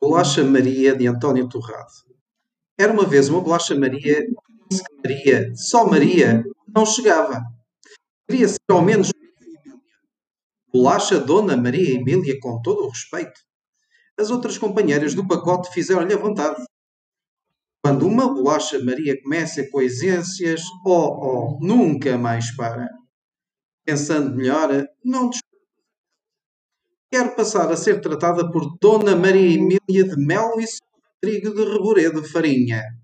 Bolacha Maria de António Torrado. Era uma vez uma bolacha Maria, disse que Maria, só Maria, não chegava. Queria ser ao menos Bolacha Dona Maria Emília com todo o respeito. As outras companheiras do pacote fizeram-lhe a vontade. Quando uma bolacha Maria começa com exências, oh, oh, nunca mais para. Pensando melhor, não quero passar a ser tratada por Dona Maria Emília de Melo e Trigo de Reboredo Farinha.